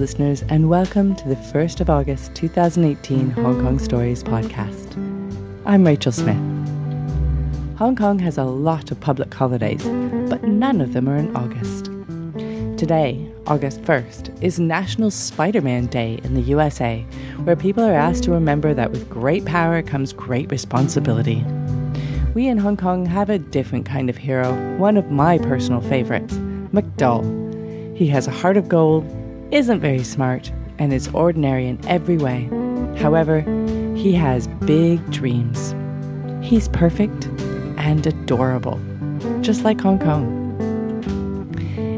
listeners, and welcome to the 1st of August 2018 Hong Kong Stories podcast. I'm Rachel Smith. Hong Kong has a lot of public holidays, but none of them are in August. Today, August 1st, is National Spider Man Day in the USA, where people are asked to remember that with great power comes great responsibility. We in Hong Kong have a different kind of hero, one of my personal favourites, McDull. He has a heart of gold, isn't very smart, and is ordinary in every way. However, he has big dreams. He's perfect and adorable, just like Hong Kong.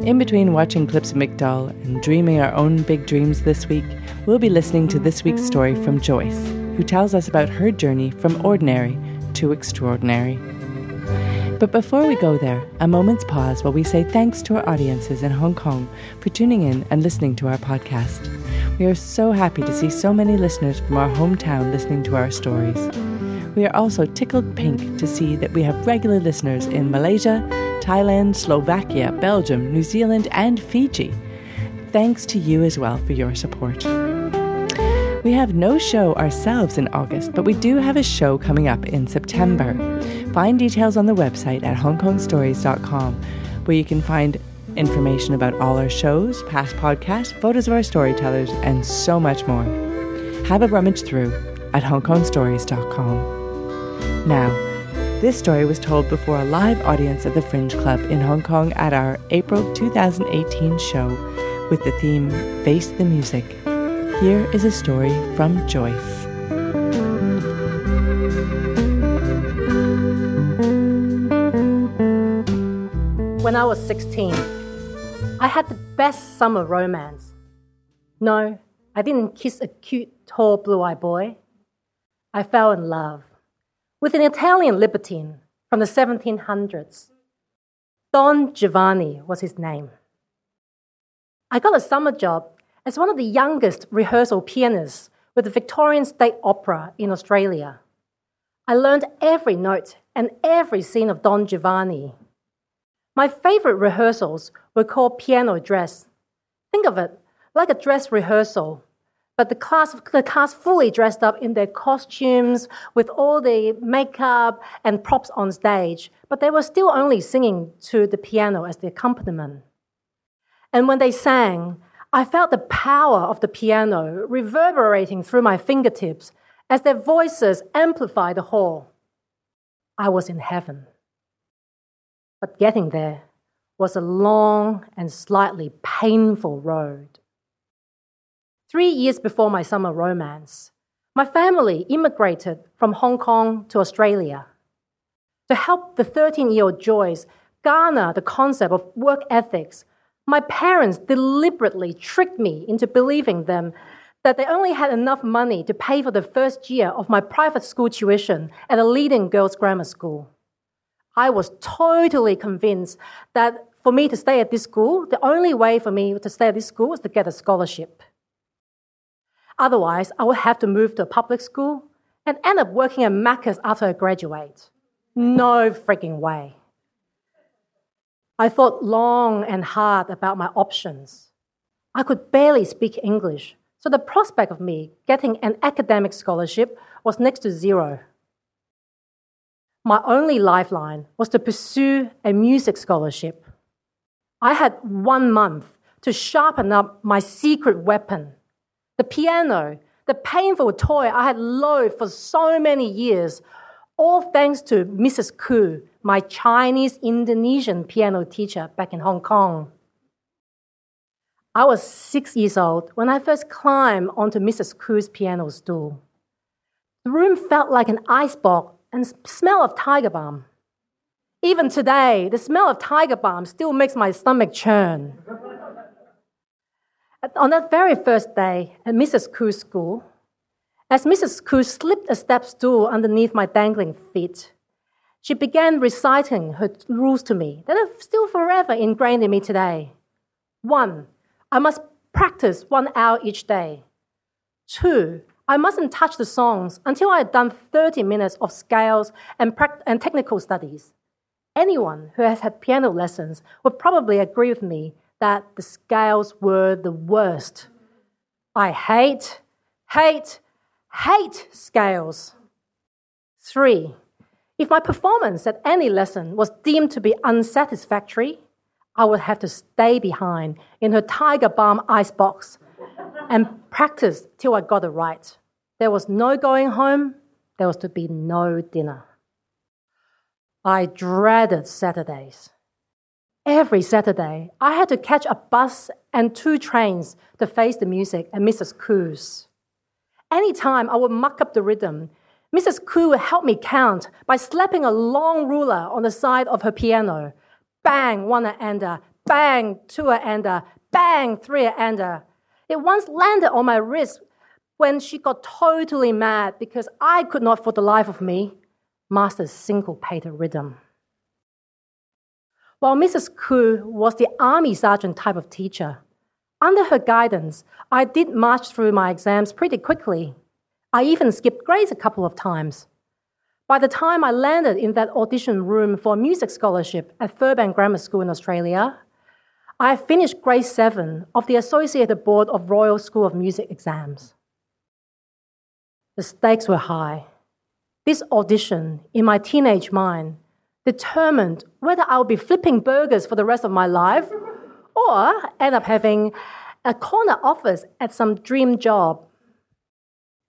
In between watching clips of McDull and dreaming our own big dreams this week, we'll be listening to this week's story from Joyce, who tells us about her journey from ordinary to extraordinary. But before we go there, a moment's pause while we say thanks to our audiences in Hong Kong for tuning in and listening to our podcast. We are so happy to see so many listeners from our hometown listening to our stories. We are also tickled pink to see that we have regular listeners in Malaysia, Thailand, Slovakia, Belgium, New Zealand, and Fiji. Thanks to you as well for your support. We have no show ourselves in August, but we do have a show coming up in September. Find details on the website at hongkongstories.com, where you can find information about all our shows, past podcasts, photos of our storytellers, and so much more. Have a rummage through at hongkongstories.com. Now, this story was told before a live audience at the Fringe Club in Hong Kong at our April 2018 show with the theme Face the Music. Here is a story from Joyce. When I was 16. I had the best summer romance. No, I didn't kiss a cute, tall, blue eyed boy. I fell in love with an Italian libertine from the 1700s. Don Giovanni was his name. I got a summer job as one of the youngest rehearsal pianists with the Victorian State Opera in Australia. I learned every note and every scene of Don Giovanni. My favorite rehearsals were called piano dress. Think of it like a dress rehearsal, but the class, the cast fully dressed up in their costumes with all the makeup and props on stage, but they were still only singing to the piano as the accompaniment. And when they sang, I felt the power of the piano reverberating through my fingertips as their voices amplified the whole. I was in heaven. But getting there was a long and slightly painful road. Three years before my summer romance, my family immigrated from Hong Kong to Australia. To help the 13 year old Joyce garner the concept of work ethics, my parents deliberately tricked me into believing them that they only had enough money to pay for the first year of my private school tuition at a leading girls' grammar school. I was totally convinced that for me to stay at this school, the only way for me to stay at this school was to get a scholarship. Otherwise, I would have to move to a public school and end up working at Macca's after I graduate. No freaking way. I thought long and hard about my options. I could barely speak English, so the prospect of me getting an academic scholarship was next to zero my only lifeline was to pursue a music scholarship. I had one month to sharpen up my secret weapon, the piano, the painful toy I had loathed for so many years, all thanks to Mrs. Ku, my Chinese Indonesian piano teacher back in Hong Kong. I was six years old when I first climbed onto Mrs. Ku's piano stool. The room felt like an icebox and smell of tiger balm. Even today, the smell of tiger balm still makes my stomach churn. On that very first day at Mrs. Koo's school, as Mrs. Koo slipped a step stool underneath my dangling feet, she began reciting her rules to me that are still forever ingrained in me today. One, I must practice one hour each day. Two, I mustn't touch the songs until I had done 30 minutes of scales and, and technical studies. Anyone who has had piano lessons would probably agree with me that the scales were the worst. I hate, hate, hate scales. Three, if my performance at any lesson was deemed to be unsatisfactory, I would have to stay behind in her Tiger Balm icebox and practice till I got it right. There was no going home, there was to be no dinner. I dreaded Saturdays. Every Saturday, I had to catch a bus and two trains to face the music at Mrs. Khoo's. Anytime I would muck up the rhythm, Mrs. Khoo would help me count by slapping a long ruler on the side of her piano. Bang, one ender, bang, two ender, bang, three ender. It once landed on my wrist when she got totally mad because I could not, for the life of me, master syncopated rhythm. While Mrs. Khoo was the army sergeant type of teacher, under her guidance, I did march through my exams pretty quickly. I even skipped grades a couple of times. By the time I landed in that audition room for a music scholarship at Firbank Grammar School in Australia, I finished grade seven of the Associated Board of Royal School of Music exams. The stakes were high. This audition, in my teenage mind, determined whether I'll be flipping burgers for the rest of my life or end up having a corner office at some dream job.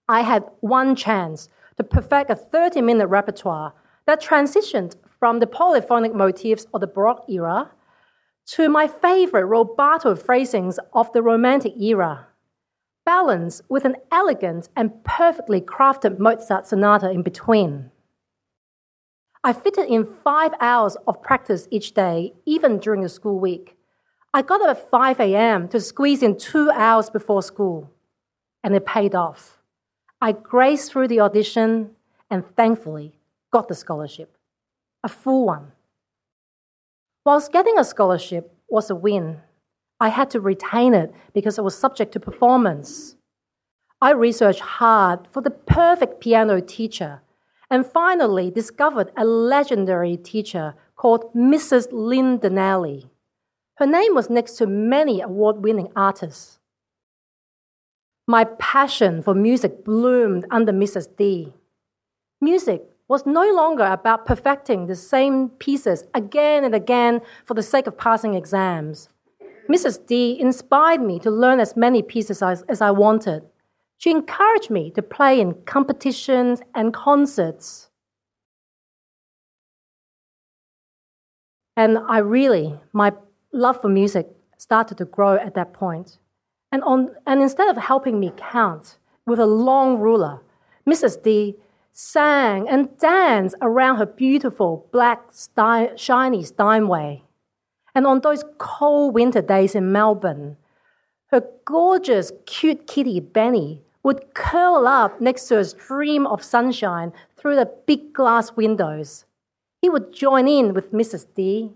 I had one chance to perfect a 30 minute repertoire that transitioned from the polyphonic motifs of the Baroque era to my favorite rubato phrasings of the Romantic era, balanced with an elegant and perfectly crafted Mozart sonata in between. I fitted in five hours of practice each day, even during the school week. I got up at 5 a.m. to squeeze in two hours before school, and it paid off. I graced through the audition and thankfully got the scholarship, a full one. Whilst getting a scholarship was a win, I had to retain it because it was subject to performance. I researched hard for the perfect piano teacher and finally discovered a legendary teacher called Mrs. Lynn Denali. Her name was next to many award winning artists. My passion for music bloomed under Mrs. D. Music was no longer about perfecting the same pieces again and again for the sake of passing exams. Mrs. D inspired me to learn as many pieces as, as I wanted. She encouraged me to play in competitions and concerts. And I really, my love for music started to grow at that point. And, on, and instead of helping me count with a long ruler, Mrs. D sang and danced around her beautiful black shiny Steinway. And on those cold winter days in Melbourne, her gorgeous, cute kitty Benny would curl up next to a stream of sunshine through the big glass windows. He would join in with Mrs. D,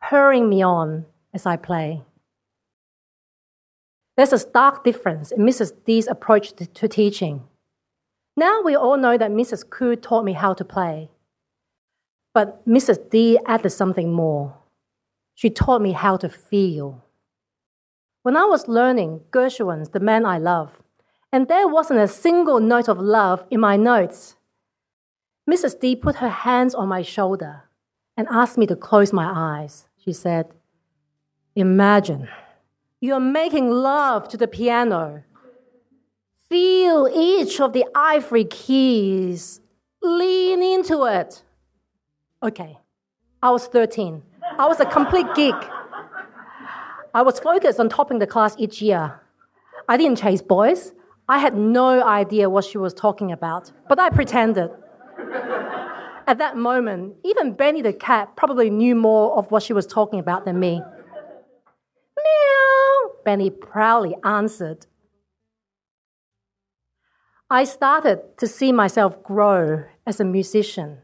purring me on as I play. There's a stark difference in Mrs. D's approach to, to teaching. Now we all know that Mrs. Khoo taught me how to play. But Mrs. D added something more. She taught me how to feel. When I was learning Gershwin's The Man I Love, and there wasn't a single note of love in my notes, Mrs. D put her hands on my shoulder and asked me to close my eyes. She said, Imagine you're making love to the piano. Feel each of the ivory keys. Lean into it. Okay, I was 13. I was a complete geek. I was focused on topping the class each year. I didn't chase boys. I had no idea what she was talking about, but I pretended. At that moment, even Benny the cat probably knew more of what she was talking about than me. Meow, Benny proudly answered. I started to see myself grow as a musician.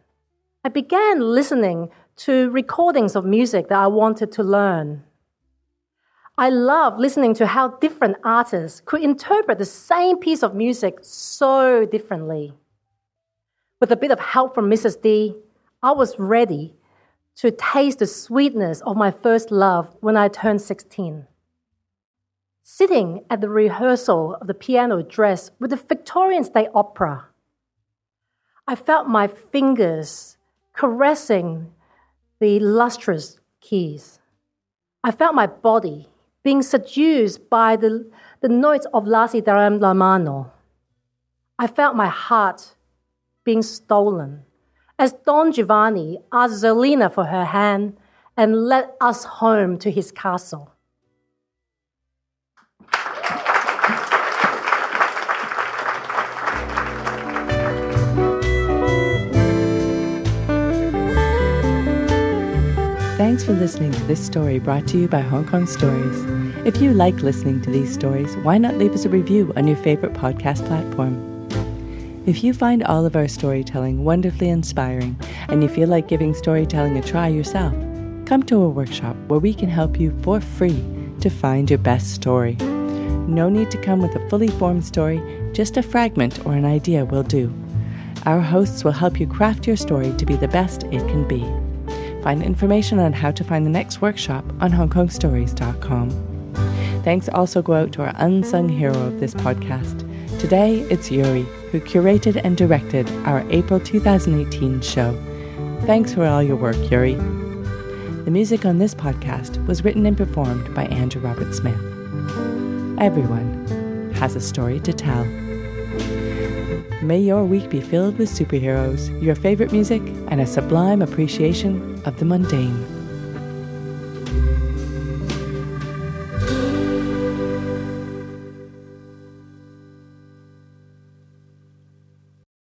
I began listening to recordings of music that I wanted to learn. I love listening to how different artists could interpret the same piece of music so differently. With a bit of help from Mrs. D, I was ready to taste the sweetness of my first love when I turned 16. sitting at the rehearsal of the piano dress with the Victorian State Opera. I felt my fingers caressing the lustrous keys. I felt my body being seduced by the, the notes of Là ci darem la mano. I felt my heart being stolen as Don Giovanni asked Zerlina for her hand and led us home to his castle. Thanks for listening to this story brought to you by Hong Kong Stories. If you like listening to these stories, why not leave us a review on your favorite podcast platform? If you find all of our storytelling wonderfully inspiring and you feel like giving storytelling a try yourself, come to a workshop where we can help you for free to find your best story. No need to come with a fully formed story, just a fragment or an idea will do. Our hosts will help you craft your story to be the best it can be. Find information on how to find the next workshop on hongkongstories.com. Thanks also go out to our unsung hero of this podcast. Today, it's Yuri, who curated and directed our April 2018 show. Thanks for all your work, Yuri. The music on this podcast was written and performed by Andrew Robert Smith. Everyone has a story to tell. May your week be filled with superheroes, your favorite music, and a sublime appreciation of the mundane.